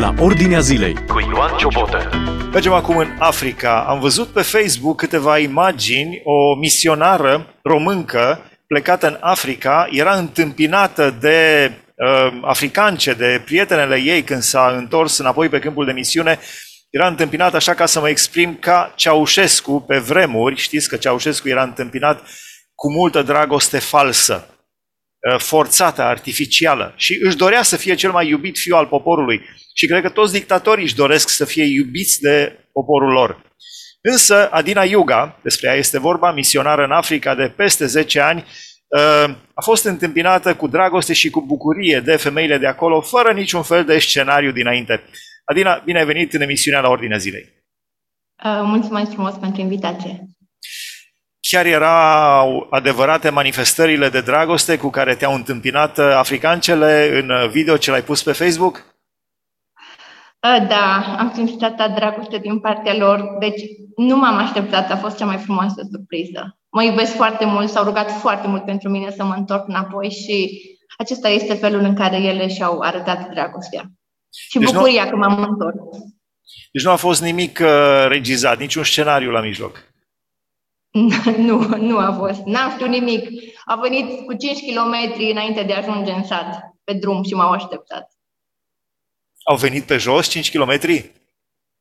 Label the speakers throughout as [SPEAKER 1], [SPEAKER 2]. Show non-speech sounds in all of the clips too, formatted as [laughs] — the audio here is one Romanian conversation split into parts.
[SPEAKER 1] la Ordinea Zilei cu Ioan Ciobotă.
[SPEAKER 2] Mergem acum în Africa. Am văzut pe Facebook câteva imagini, o misionară româncă plecată în Africa, era întâmpinată de uh, africance, de prietenele ei când s-a întors înapoi pe câmpul de misiune, era întâmpinat așa ca să mă exprim ca Ceaușescu pe vremuri, știți că Ceaușescu era întâmpinat cu multă dragoste falsă. Uh, forțată, artificială și își dorea să fie cel mai iubit fiu al poporului. Și cred că toți dictatorii își doresc să fie iubiți de poporul lor. Însă Adina Iuga, despre ea este vorba, misionară în Africa de peste 10 ani, uh, a fost întâmpinată cu dragoste și cu bucurie de femeile de acolo, fără niciun fel de scenariu dinainte. Adina, bine ai venit în emisiunea la Ordinea Zilei.
[SPEAKER 3] Uh, mulțumesc frumos pentru invitație.
[SPEAKER 2] Chiar erau adevărate manifestările de dragoste cu care te-au întâmpinat uh, africancele în uh, video ce l-ai pus pe Facebook?
[SPEAKER 3] Uh, da, am simțit atâta dragoste din partea lor, deci nu m-am așteptat, a fost cea mai frumoasă surpriză. Mă iubesc foarte mult, s-au rugat foarte mult pentru mine să mă întorc înapoi și acesta este felul în care ele și-au arătat dragostea. Și deci bucuria nu... că m-am întors.
[SPEAKER 2] Deci nu a fost nimic regizat, niciun scenariu la mijloc. [laughs]
[SPEAKER 3] Nu, nu a fost. N-am știut nimic. A venit cu 5 km înainte de a ajunge în sat, pe drum și m-au așteptat.
[SPEAKER 2] Au venit pe jos 5 km?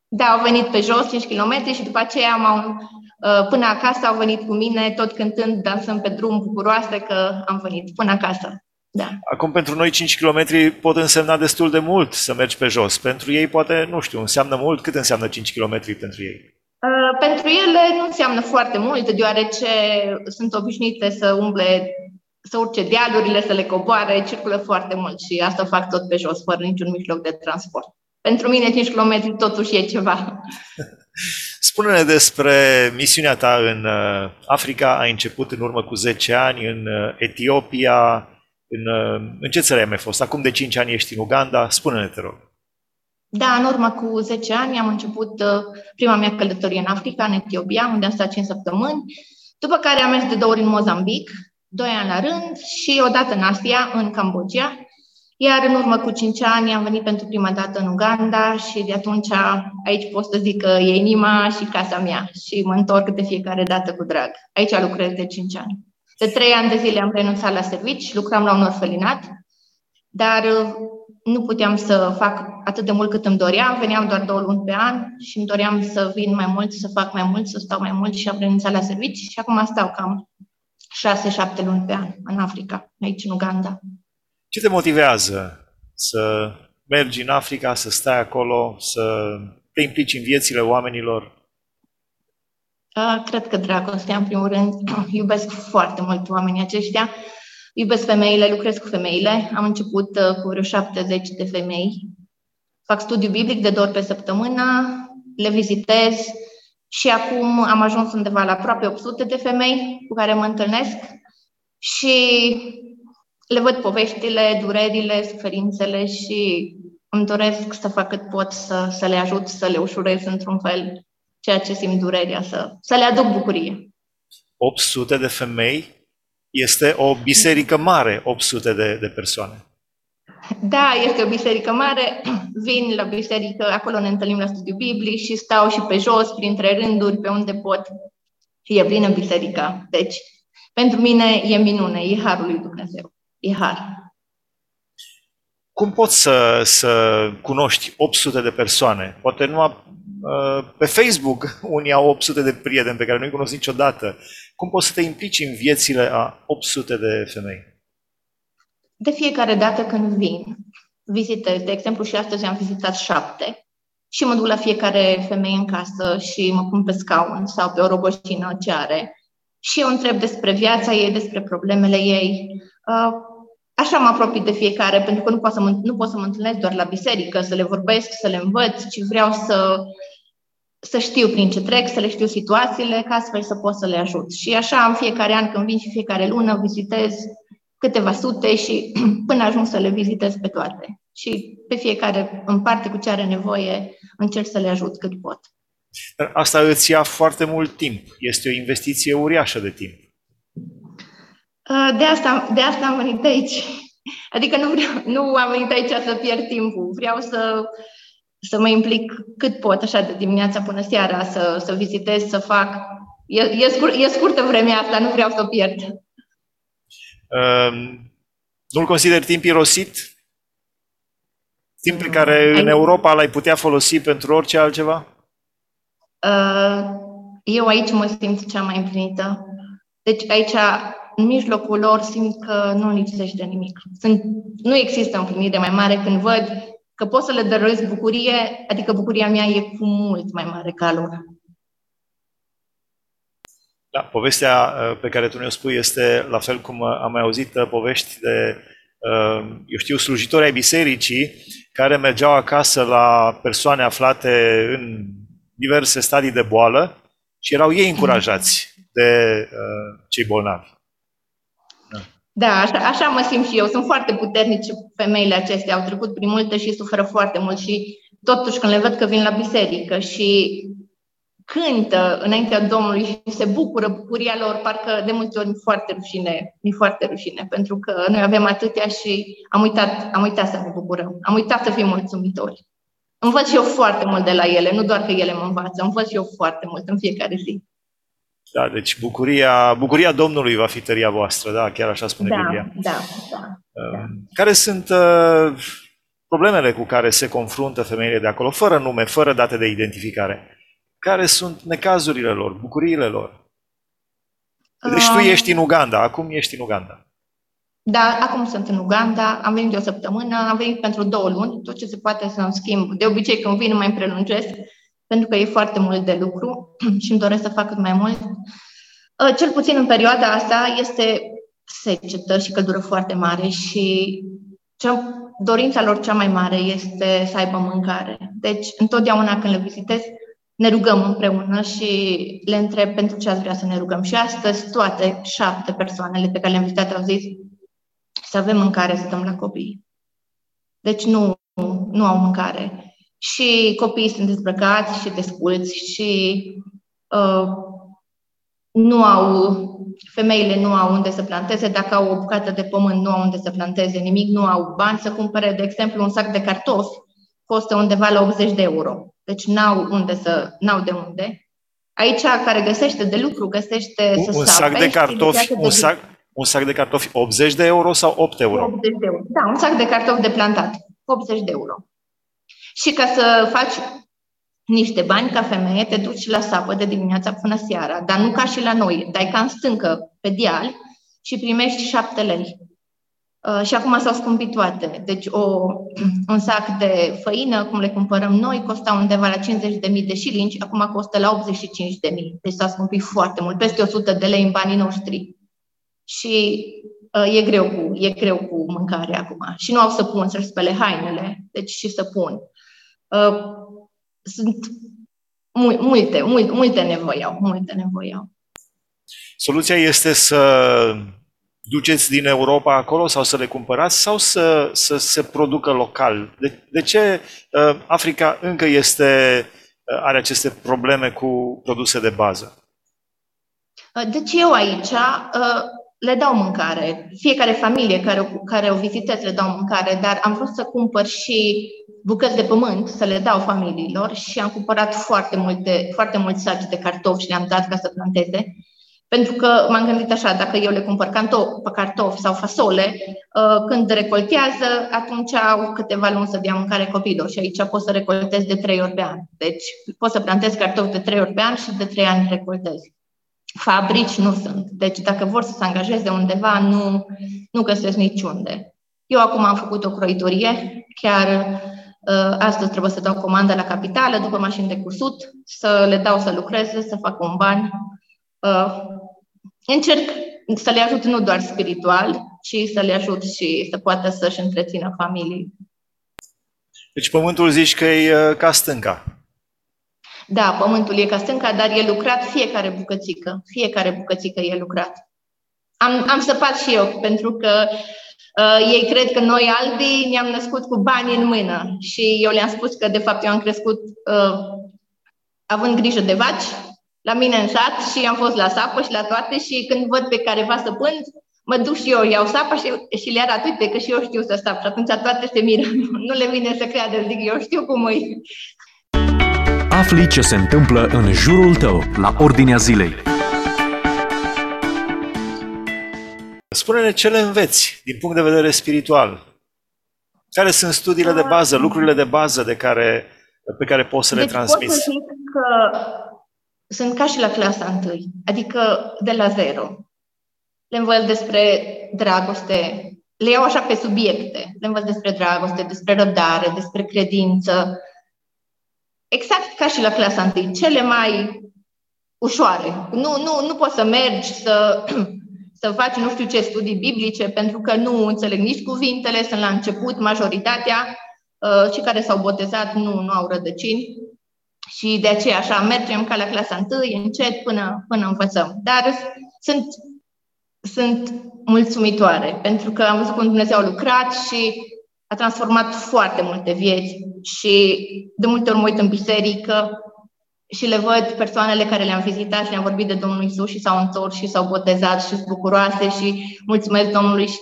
[SPEAKER 3] Da, au venit pe jos 5 km și după aceea m-au, uh, până acasă au venit cu mine, tot cântând, dansând pe drum, bucuroase că am venit până acasă. Da.
[SPEAKER 2] Acum, pentru noi 5 km pot însemna destul de mult să mergi pe jos. Pentru ei, poate, nu știu, înseamnă mult. Cât înseamnă 5 km pentru ei?
[SPEAKER 3] Uh, pentru ele nu înseamnă foarte mult, deoarece sunt obișnuite să umble, să urce dealurile, să le coboare, circulă foarte mult și asta fac tot pe jos, fără niciun mijloc de transport. Pentru mine 5 km totuși e ceva. [laughs]
[SPEAKER 2] Spune-ne despre misiunea ta în uh, Africa. Ai început în urmă cu 10 ani în uh, Etiopia. În, în ce țări ai mai fost? Acum de 5 ani ești în Uganda. Spune-ne, te rog.
[SPEAKER 3] Da, în urmă cu 10 ani am început uh, prima mea călătorie în Africa, în Etiopia, unde am stat 5 săptămâni, după care am mers de două ori în Mozambic, doi ani la rând și o dată în Asia, în Cambodgia, iar în urmă cu 5 ani am venit pentru prima dată în Uganda și de atunci aici pot să zic că e inima și casa mea și mă întorc de fiecare dată cu drag. Aici lucrez de 5 ani. De 3 ani de zile am renunțat la servici, lucram la un orfelinat, dar uh, nu puteam să fac atât de mult cât îmi doream, veneam doar două luni pe an și îmi doream să vin mai mult, să fac mai mult, să stau mai mult și am renunțat la servici și acum stau cam șase-șapte luni pe an în Africa, aici în Uganda.
[SPEAKER 2] Ce te motivează să mergi în Africa, să stai acolo, să te implici în viețile oamenilor?
[SPEAKER 3] Cred că dragostea, în primul rând, [clears throat] iubesc foarte mult oamenii aceștia Iubesc femeile, lucrez cu femeile. Am început uh, cu vreo 70 de femei. Fac studiu biblic de două ori pe săptămână, le vizitez și acum am ajuns undeva la aproape 800 de femei cu care mă întâlnesc și le văd poveștile, durerile, suferințele și îmi doresc să fac cât pot să, să le ajut, să le ușurez într-un fel ceea ce simt durerea, să, să le aduc bucurie.
[SPEAKER 2] 800 de femei este o biserică mare, 800 de, de persoane.
[SPEAKER 3] Da, este o biserică mare. [clears throat] Vin la biserică, acolo ne întâlnim la studiu biblic și stau și pe jos, printre rânduri, pe unde pot. Și e plină biserica. Deci, pentru mine e minune, e harul lui Dumnezeu. E har.
[SPEAKER 2] Cum poți să, să cunoști 800 de persoane? Poate numai Uh, pe Facebook [laughs] unii au 800 de prieteni pe care nu-i cunosc niciodată. Cum poți să te implici în viețile a 800 de femei?
[SPEAKER 3] De fiecare dată când vin, vizitez, de exemplu și astăzi am vizitat șapte și mă duc la fiecare femeie în casă și mă pun pe scaun sau pe o roboșină ce are și eu întreb despre viața ei, despre problemele ei. Uh, așa mă apropii de fiecare, pentru că nu pot, să mă, nu pot să mă întâlnesc doar la biserică, să le vorbesc, să le învăț, ci vreau să să știu prin ce trec, să le știu situațiile, ca astfel să pot să le ajut. Și așa în fiecare an, când vin și fiecare lună, vizitez câteva sute și [clears throat] până ajung să le vizitez pe toate. Și pe fiecare, în parte cu ce are nevoie, încerc să le ajut cât pot.
[SPEAKER 2] Asta îți ia foarte mult timp. Este o investiție uriașă de timp.
[SPEAKER 3] De asta, de asta am venit aici. Adică nu, vreau, nu am venit aici să pierd timpul. Vreau să să mă implic cât pot, așa, de dimineața până seara, să, să vizitez, să fac. E, e, scur, e scurtă vremea asta, nu vreau să o pierd.
[SPEAKER 2] Uh, nu-l consider timp irosit? Timp pe care în Europa l-ai putea folosi pentru orice altceva?
[SPEAKER 3] Uh, eu aici mă simt cea mai împlinită. Deci aici, în mijlocul lor, simt că nu lipsește nimic. Sunt, nu există împlinire mai mare când văd că pot să le dăruiesc bucurie, adică bucuria mea e cu mult mai mare ca lor.
[SPEAKER 2] Da, povestea uh, pe care tu ne-o spui este, la fel cum uh, am mai auzit uh, povești de, eu știu, slujitori ai bisericii care mergeau acasă la persoane aflate în diverse stadii de boală și erau ei încurajați de uh, cei bolnavi.
[SPEAKER 3] Da, da așa, așa mă simt și eu. Sunt foarte puternice femeile acestea, au trecut prin multe și suferă foarte mult și totuși când le văd că vin la biserică și cântă înaintea Domnului și se bucură bucuria lor, parcă de multe ori mi foarte rușine, mi foarte rușine, pentru că noi avem atâtea și am uitat, am uitat să ne bucurăm, am uitat să fim mulțumitori. Învăț și eu foarte mult de la ele, nu doar că ele mă învață, învăț și eu foarte mult în fiecare zi.
[SPEAKER 2] Da, deci bucuria, bucuria Domnului va fi tăria voastră, da, chiar așa spune
[SPEAKER 3] da,
[SPEAKER 2] Biblia.
[SPEAKER 3] Da, da,
[SPEAKER 2] da. Care sunt uh, problemele cu care se confruntă femeile de acolo, fără nume, fără date de identificare? Care sunt necazurile lor, bucuriile lor? Deci tu um, ești în Uganda, acum ești în Uganda.
[SPEAKER 3] Da, acum sunt în Uganda, am venit de o săptămână, am venit pentru două luni, tot ce se poate să-mi schimb. De obicei când vin mai prelungesc, pentru că e foarte mult de lucru [clears throat] și îmi doresc să fac cât mai mult. Uh, cel puțin în perioada asta este secetă și căldură foarte mare și cea, dorința lor cea mai mare este să aibă mâncare. Deci, întotdeauna când le vizitez, ne rugăm împreună și le întreb pentru ce ați vrea să ne rugăm. Și astăzi toate șapte persoanele pe care le-am vizitat au zis să avem mâncare să dăm la copii. Deci nu, nu au mâncare. Și copiii sunt dezbrăcați și desculți și uh, nu au, femeile nu au unde să planteze, dacă au o bucată de pământ nu au unde să planteze nimic, nu au bani să cumpere, de exemplu, un sac de cartofi costă undeva la 80 de euro. Deci n-au unde să, n-au de unde. Aici, care găsește de lucru, găsește
[SPEAKER 2] un,
[SPEAKER 3] să
[SPEAKER 2] un sac de cartofi, un sac, un sac de cartofi 80 de euro sau 8 euro?
[SPEAKER 3] 80 de euro. Da, un sac de cartofi de plantat, 80 de euro. Și ca să faci niște bani ca femeie, te duci la sapă de dimineața până seara, dar nu ca și la noi, dai ca în stâncă, pe dial, și primești 7 lei. Uh, și acum s-au scumpit toate. Deci o, [clears throat] un sac de făină, cum le cumpărăm noi, costa undeva la 50.000 de șilingi, acum costă la 85.000. Deci s-a scumpit foarte mult, peste 100 de lei în banii noștri. Și uh, e, greu cu, e greu cu mâncare acum. Și nu au să pun să-și spele hainele, deci și să pun. Uh, sunt multe, multe, multe nevoi au, multe nevoi au.
[SPEAKER 2] Soluția este să duceți din Europa acolo sau să le cumpărați sau să, să se producă local? De, de ce uh, Africa încă este, uh, are aceste probleme cu produse de bază?
[SPEAKER 3] Uh, deci eu aici uh, le dau mâncare. Fiecare familie care, care o vizitez le dau mâncare, dar am vrut să cumpăr și bucăți de pământ să le dau familiilor și am cumpărat foarte multe, foarte mulți saci de cartofi și le-am dat ca să planteze. Pentru că m-am gândit așa, dacă eu le cumpăr pe cartofi sau fasole, uh, când recoltează, atunci au câteva luni să dea mâncare copiilor și aici pot să recoltez de trei ori pe an. Deci pot să plantez cartofi de trei ori pe an și de trei ani recoltez. Fabrici nu sunt. Deci dacă vor să se angajeze undeva, nu, nu găsesc niciunde. Eu acum am făcut o croitorie, chiar uh, astăzi trebuie să dau comandă la capitală, după mașini de cusut, să le dau să lucreze, să facă un bani. Uh, încerc să le ajut nu doar spiritual, ci să le ajut și să poată să-și întrețină familii.
[SPEAKER 2] Deci pământul zici că e uh, ca stânca.
[SPEAKER 3] Da, pământul e ca stânca, dar e lucrat fiecare bucățică. Fiecare bucățică e lucrat. Am, am săpat și eu, pentru că uh, ei cred că noi albii ne-am născut cu bani în mână. Și eu le-am spus că, de fapt, eu am crescut uh, având grijă de vaci, la mine în sat și am fost la sapă și la toate și când văd pe careva să pând, mă duc și eu, iau sapa și, și le arăt, uite că și eu știu să sap. Și atunci toate se miră, [laughs] nu le vine să creadă, zic, eu știu cum îi.
[SPEAKER 1] Afli ce se întâmplă în jurul tău, la Ordinea Zilei.
[SPEAKER 2] Spune-ne ce le înveți din punct de vedere spiritual. Care sunt studiile de bază, lucrurile de bază de care, pe care poți să le
[SPEAKER 3] deci
[SPEAKER 2] transmiți?
[SPEAKER 3] Pot să zic că sunt ca și la clasa întâi, adică de la zero. Le învăț despre dragoste, le iau așa pe subiecte. Le învăț despre dragoste, despre răbdare, despre credință. Exact ca și la clasa întâi, cele mai ușoare. Nu, nu, nu poți să mergi să, [clears throat] să faci nu știu ce studii biblice, pentru că nu înțeleg nici cuvintele, sunt la început, majoritatea, uh, cei care s-au botezat nu, nu au rădăcini și de aceea așa mergem ca la clasa întâi, încet, până, până învățăm. Dar sunt, sunt mulțumitoare, pentru că am văzut cum Dumnezeu a lucrat și a transformat foarte multe vieți și de multe ori mă uit în biserică și le văd persoanele care le-am vizitat și le-am vorbit de Domnul Isus și s-au întors și s-au botezat și sunt bucuroase și mulțumesc Domnului și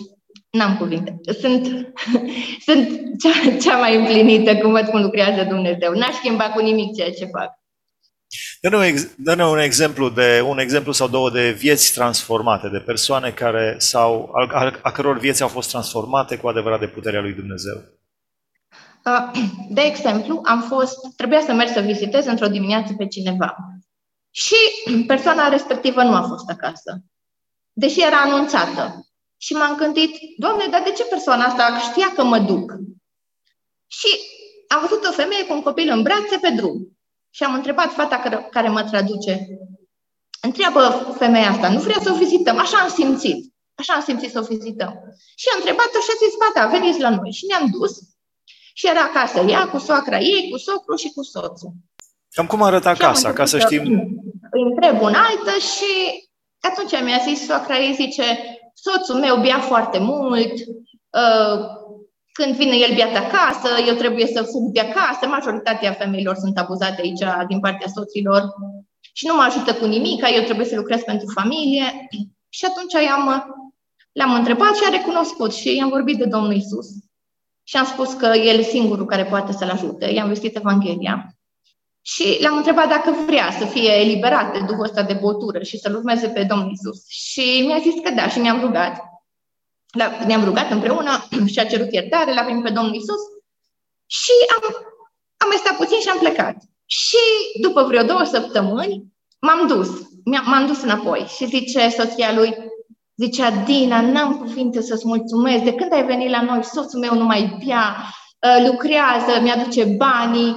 [SPEAKER 3] n-am cuvinte. Sunt, [laughs] sunt cea, cea mai împlinită cum văd cum lucrează Dumnezeu. N-aș schimba cu nimic ceea ce fac.
[SPEAKER 2] Dă-ne, dă un exemplu de un exemplu sau două de vieți transformate, de persoane care sau a, a căror vieți au fost transformate cu adevărat de puterea lui Dumnezeu.
[SPEAKER 3] De exemplu, am fost, trebuia să merg să vizitez într-o dimineață pe cineva. Și persoana respectivă nu a fost acasă. Deși era anunțată. Și m-am gândit, Doamne, dar de ce persoana asta știa că mă duc? Și am văzut o femeie cu un copil în brațe pe drum. Și am întrebat fata care, care mă traduce. Întreabă femeia asta, nu vrea să o vizităm? Așa am simțit. Așa am simțit să o vizităm. Și am întrebat-o și a zis, fata, veniți la noi. Și ne-am dus și era acasă ea cu soacra ei, cu socru și cu soțul.
[SPEAKER 2] Cam cum arăta casa, ca să știm?
[SPEAKER 3] Îi întreb un altă și atunci mi-a zis soacra ei, zice, soțul meu bea foarte mult, uh, când vine el beat acasă, eu trebuie să fug de acasă, majoritatea femeilor sunt abuzate aici din partea soților și nu mă ajută cu nimic, eu trebuie să lucrez pentru familie. Și atunci i-am, l-am întrebat și a recunoscut și i-am vorbit de Domnul Isus și am spus că el e singurul care poate să-l ajute. I-am vestit Evanghelia. Și l-am întrebat dacă vrea să fie eliberat de duhul ăsta de botură și să-L urmeze pe Domnul Isus. Și mi-a zis că da și ne-am rugat. Ne-am rugat împreună [clears throat] și a cerut iertare, l-a primit pe Domnul Isus și am, am mai stat puțin și am plecat. Și după vreo două săptămâni m-am dus, m-am dus înapoi și zice soția lui, Zicea, Dina, n-am cuvinte să-ți mulțumesc. De când ai venit la noi, soțul meu nu mai bea, uh, lucrează, mi-aduce banii.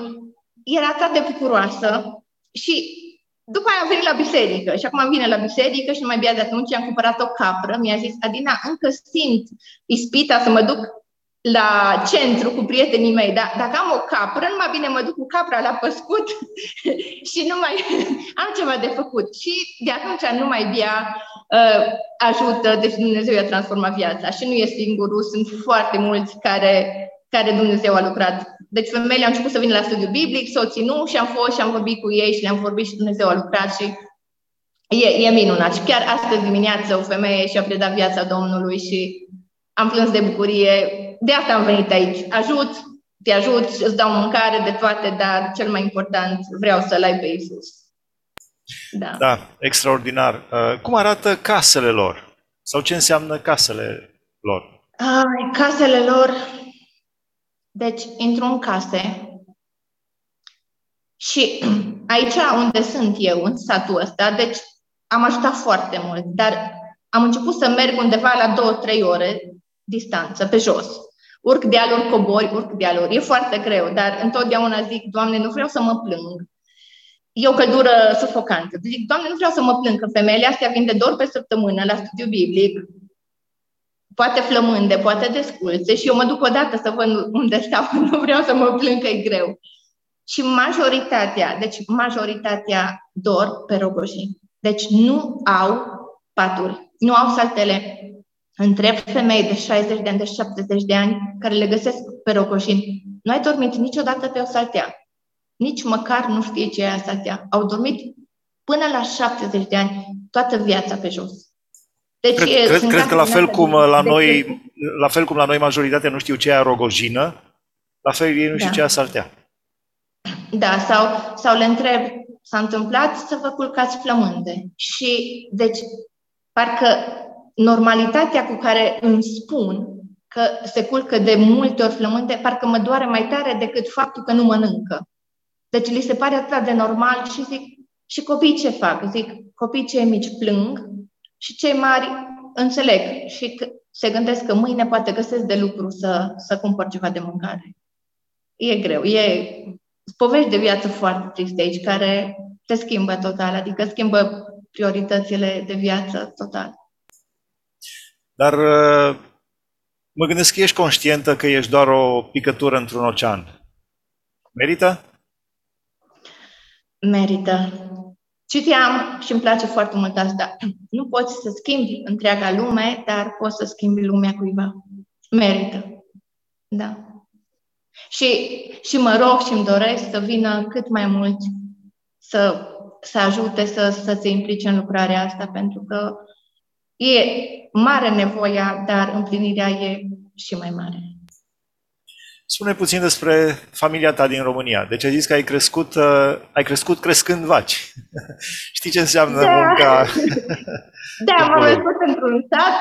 [SPEAKER 3] Era atât de bucuroasă și după aia am venit la biserică și acum vine la biserică și nu mai bea de atunci, am cumpărat o capră, mi-a zis, Adina, încă simt ispita să mă duc la centru cu prietenii mei, dar dacă am o capră, nu mai bine mă duc cu capra la păscut [laughs] și nu mai [laughs] am ceva de făcut. Și de atunci nu mai bea, uh, ajută, deci Dumnezeu i-a transformat viața. Și nu e singurul, sunt foarte mulți care, care Dumnezeu a lucrat. Deci femeile au început să vină la studiu biblic, soții nu, și am fost și am vorbit cu ei și le-am vorbit și Dumnezeu a lucrat și e, e minunat. Și chiar astăzi dimineață o femeie și-a predat viața Domnului și am plâns de bucurie. De asta am venit aici. Ajut, te ajut, îți dau mâncare de toate, dar cel mai important, vreau să-L ai pe Isus.
[SPEAKER 2] Da. da, extraordinar. Uh, cum arată casele lor? Sau ce înseamnă casele lor?
[SPEAKER 3] Ai, casele lor. Deci, intru în case și [clears throat] aici unde sunt eu, în satul ăsta, deci am ajutat foarte mult, dar am început să merg undeva la două-trei ore distanță, pe jos. Urc dealuri, cobori, urc dealuri. E foarte greu, dar întotdeauna zic, Doamne, nu vreau să mă plâng. E o căldură sufocantă. Zic, Doamne, nu vreau să mă plâng, că femeile astea vin de dor pe săptămână la studiu biblic, poate flămânde, poate desculțe și eu mă duc odată să văd unde stau, [laughs] nu vreau să mă plâng că e greu. Și majoritatea, deci majoritatea dor pe rogojii. Deci nu au paturi, nu au saltele, Întreb femei de 60 de ani, de 70 de ani, care le găsesc pe rocoșini, nu ai dormit niciodată pe o saltea. Nici măcar nu știe ce e saltea. Au dormit până la 70 de ani, toată viața pe jos.
[SPEAKER 2] Deci, cred, e, cred, cred că la fel cum la noi, la fel cum la noi majoritatea nu știu ce e rogojină, la fel ei nu știu da. ce e saltea.
[SPEAKER 3] Da, sau, sau le întreb, s-a întâmplat să vă culcați flămânde. Și, deci, parcă normalitatea cu care îmi spun că se culcă de multe ori flămânde, parcă mă doare mai tare decât faptul că nu mănâncă. Deci li se pare atât de normal și zic, și copiii ce fac? Zic, copiii cei mici plâng și cei mari înțeleg și se gândesc că mâine poate găsesc de lucru să, să cumpăr ceva de mâncare. E greu, e povești de viață foarte triste aici, care te schimbă total, adică schimbă prioritățile de viață total.
[SPEAKER 2] Dar uh, mă gândesc că ești conștientă că ești doar o picătură într-un ocean. Merită?
[SPEAKER 3] Merită. Citeam și îmi place foarte mult asta. Nu poți să schimbi întreaga lume, dar poți să schimbi lumea cuiva. Merită. Da. Și, și mă rog și îmi doresc să vină cât mai mult să, să ajute să, să se implice în lucrarea asta, pentru că e mare nevoia, dar împlinirea e și mai mare.
[SPEAKER 2] Spune puțin despre familia ta din România. Deci ai zis că ai crescut, uh, ai crescut crescând vaci. [laughs] Știi ce înseamnă da. munca? [laughs]
[SPEAKER 3] da, m-am născut într-un sat,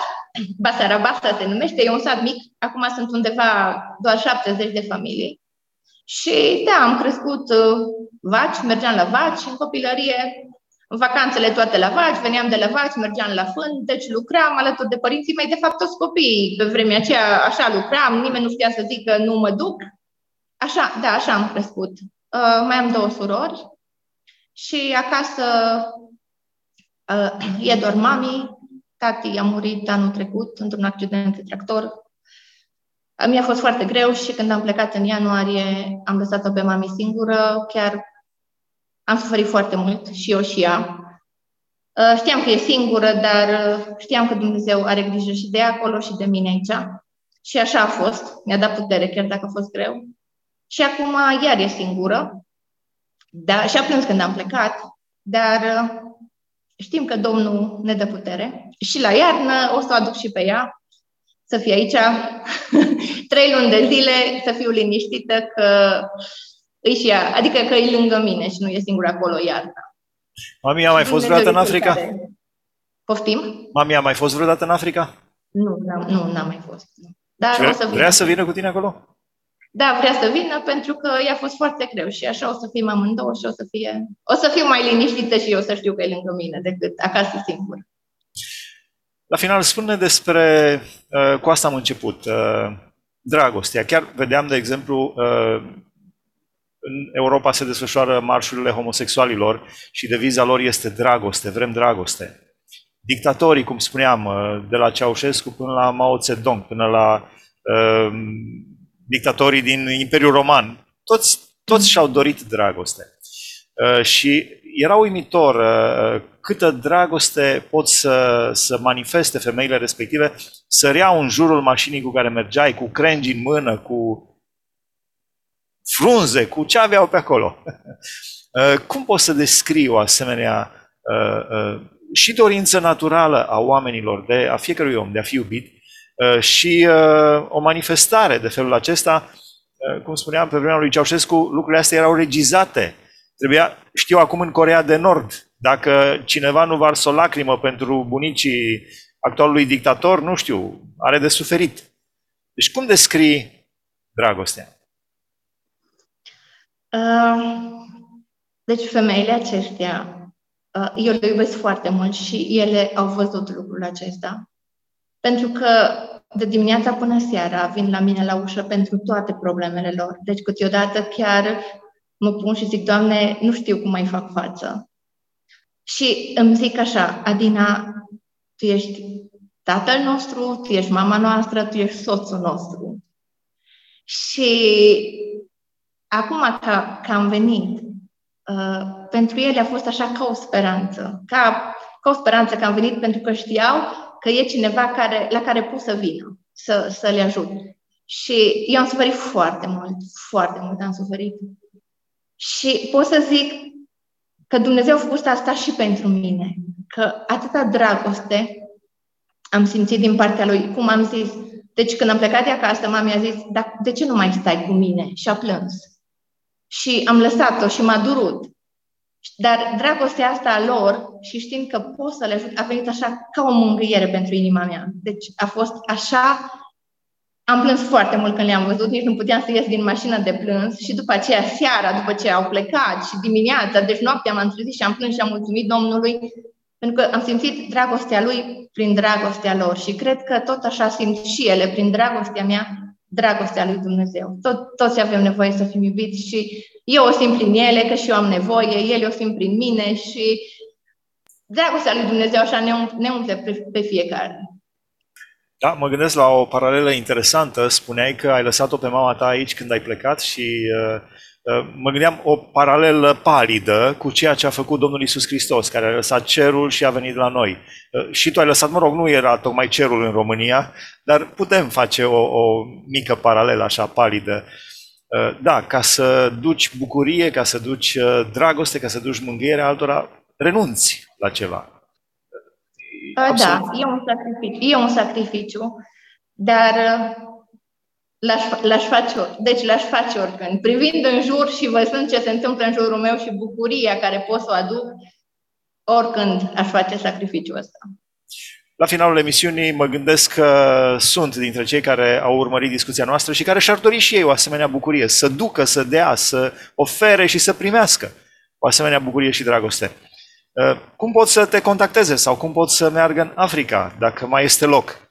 [SPEAKER 3] Basarabasa se numește, e un sat mic. Acum sunt undeva doar 70 de familii. Și da, am crescut uh, vaci, mergeam la vaci în copilărie, în vacanțele toate la vaci, veneam de la vaci, mergeam la fân, deci lucram alături de părinții mei, de fapt toți copiii. Pe vremea aceea așa lucram, nimeni nu știa să zică nu mă duc. Așa, da, așa am crescut. Uh, mai am două surori și acasă uh, e doar mami. Tati a murit anul trecut într-un accident de tractor. Mi-a fost foarte greu și când am plecat în ianuarie am lăsat-o pe mami singură. Chiar am suferit foarte mult și eu și ea. Uh, știam că e singură, dar uh, știam că Dumnezeu are grijă și de acolo și de mine aici. Și așa a fost. Mi-a dat putere, chiar dacă a fost greu. Și acum iar e singură. Da, și a plâns când am plecat, dar uh, știm că Domnul ne dă putere. Și la iarnă o să o aduc și pe ea, să fie aici [laughs] trei luni de zile, să fiu liniștită că îi și ea, adică că e lângă mine și nu e singur acolo iarna.
[SPEAKER 2] Mami, a mai fost vreodată în Africa? Care...
[SPEAKER 3] Poftim?
[SPEAKER 2] Mami, a mai fost vreodată în Africa?
[SPEAKER 3] Nu, nu, n-a mai fost. Dar
[SPEAKER 2] vrea, o să vină. vrea să vină cu tine acolo?
[SPEAKER 3] Da, vrea să vină pentru că i-a fost foarte greu și așa o să fim amândouă și o să fie... O să fiu mai liniștită și eu să știu că e lângă mine decât acasă singur.
[SPEAKER 2] La final, spune despre... Uh, cu asta am început. Uh, dragostea. Chiar vedeam, de exemplu, uh, în Europa se desfășoară marșurile homosexualilor și deviza lor este dragoste, vrem dragoste. Dictatorii, cum spuneam, de la Ceaușescu până la Mao Zedong, până la uh, dictatorii din Imperiul Roman, toți, toți și-au dorit dragoste. Uh, și era uimitor uh, câtă dragoste pot să, să manifeste femeile respective, săreau în jurul mașinii cu care mergeai, cu crengi în mână, cu frunze, cu ce aveau pe acolo. [laughs] Uh, cum poți să descrii o asemenea uh, uh, și dorință naturală a oamenilor, de a fiecărui om, de a fi iubit, și o manifestare de felul acesta, cum spuneam pe vremea lui Ceaușescu, lucrurile astea erau regizate. Trebuia, știu acum în Corea de Nord, dacă cineva nu varsă o lacrimă pentru bunicii actualului dictator, nu știu, are de suferit. Deci cum descrii dragostea?
[SPEAKER 3] Deci femeile acestea, uh, eu le iubesc foarte mult și ele au văzut lucrul acesta. Pentru că de dimineața până seara vin la mine la ușă pentru toate problemele lor. Deci câteodată chiar mă pun și zic, Doamne, nu știu cum mai fac față. Și îmi zic așa, Adina, tu ești tatăl nostru, tu ești mama noastră, tu ești soțul nostru. Și acum că, că am venit, uh, pentru ele a fost așa ca o speranță, ca, ca o speranță că am venit pentru că știau că e cineva care, la care pot să vină, să, să le ajut. Și eu am suferit foarte mult, foarte mult am suferit. Și pot să zic că Dumnezeu a făcut asta și pentru mine, că atâta dragoste am simțit din partea lui, cum am zis, deci când am plecat de acasă, mama mi-a zis, dar de ce nu mai stai cu mine? Și a plâns. Și am lăsat-o și m-a durut. Dar dragostea asta a lor și știind că pot să le ajut, a venit așa ca o mângâiere pentru inima mea. Deci a fost așa am plâns foarte mult când le-am văzut, nici nu puteam să ies din mașină de plâns și după aceea seara, după ce au plecat și dimineața, deci noaptea m-am trezit și am plâns și am mulțumit Domnului pentru că am simțit dragostea Lui prin dragostea lor și cred că tot așa simt și ele prin dragostea mea, dragostea lui Dumnezeu. Tot, toți avem nevoie să fim iubiți și eu o simt prin ele, că și eu am nevoie, ele o simt prin mine și dragostea lui Dumnezeu așa ne, um, ne umple pe, pe fiecare.
[SPEAKER 2] Da, mă gândesc la o paralelă interesantă. Spuneai că ai lăsat-o pe mama ta aici când ai plecat și uh, uh, mă gândeam o paralelă palidă cu ceea ce a făcut Domnul Isus Hristos, care a lăsat cerul și a venit la noi. Uh, și tu ai lăsat, mă rog, nu era tocmai cerul în România, dar putem face o, o mică paralelă așa palidă. Uh, da, ca să duci bucurie, ca să duci uh, dragoste, ca să duci mângâiere altora, renunți la ceva.
[SPEAKER 3] Da, e un sacrificiu, e un sacrificiu dar uh, l-aș, l-aș face, deci l-aș face oricând. Privind în jur și văzând ce se întâmplă în jurul meu și bucuria care pot să o aduc, oricând aș face sacrificiul ăsta.
[SPEAKER 2] La finalul emisiunii mă gândesc că sunt dintre cei care au urmărit discuția noastră și care și-ar dori și ei o asemenea bucurie, să ducă, să dea, să ofere și să primească o asemenea bucurie și dragoste. Uh, cum pot să te contacteze sau cum pot să meargă în Africa, dacă mai este loc?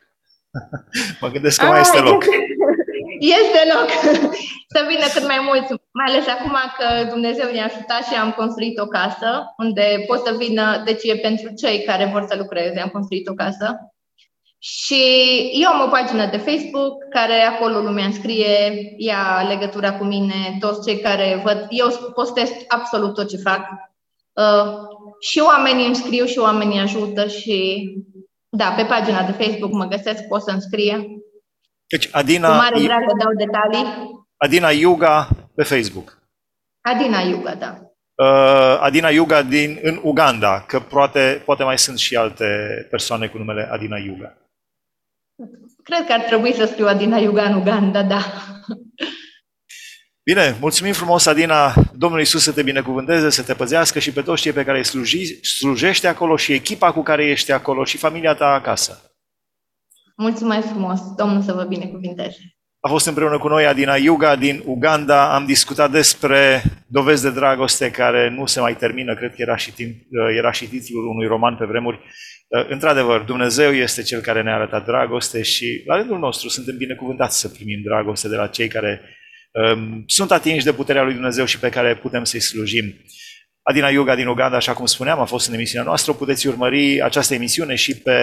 [SPEAKER 2] [laughs] mă gândesc că mai este loc. [laughs]
[SPEAKER 3] Este loc [laughs] să vină cât mai mulți, mai ales acum că Dumnezeu ne-a ajutat și am construit o casă unde pot să vină, deci e pentru cei care vor să lucreze, am construit o casă. Și eu am o pagină de Facebook care acolo lumea înscrie, ia legătura cu mine, toți cei care văd, eu postez absolut tot ce fac. Uh, și oamenii îmi scriu și oamenii ajută și da, pe pagina de Facebook mă găsesc, pot să înscrie.
[SPEAKER 2] Deci Adina...
[SPEAKER 3] Cu mare drag dau detalii.
[SPEAKER 2] Adina Yuga pe Facebook.
[SPEAKER 3] Adina Yuga, da.
[SPEAKER 2] Uh, Adina Yuga din, în Uganda, că poate, poate mai sunt și alte persoane cu numele Adina Yuga.
[SPEAKER 3] Cred că ar trebui să scriu Adina Yuga în Uganda, da.
[SPEAKER 2] Bine, mulțumim frumos, Adina. Domnul Isus să te binecuvânteze, să te păzească și pe toți cei pe care îi sluji, slujești acolo și echipa cu care ești acolo și familia ta acasă.
[SPEAKER 3] Mulțumesc frumos. Domnul să vă binecuvinteze.
[SPEAKER 2] A fost împreună cu noi Adina Yuga din Uganda. Am discutat despre dovezi de dragoste care nu se mai termină. Cred că era și, timp, era și titlul unui roman pe vremuri. Într-adevăr, Dumnezeu este Cel care ne-a arătat dragoste și la rândul nostru suntem binecuvântați să primim dragoste de la cei care Ehm, sunt atinși de puterea lui Dumnezeu și pe care putem să-i slujim. Adina Yoga din Uganda, așa cum spuneam, a fost în emisiunea noastră. Puteți urmări această emisiune și pe,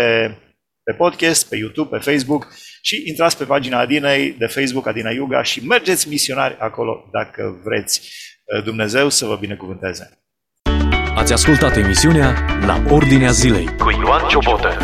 [SPEAKER 2] pe podcast, pe YouTube, pe Facebook și intrați pe pagina Adinei de Facebook, Adina Yoga și mergeți misionari acolo dacă vreți. Dumnezeu să vă binecuvânteze!
[SPEAKER 1] Ați ascultat emisiunea La Ordinea Zilei cu Ioan Ciobotă.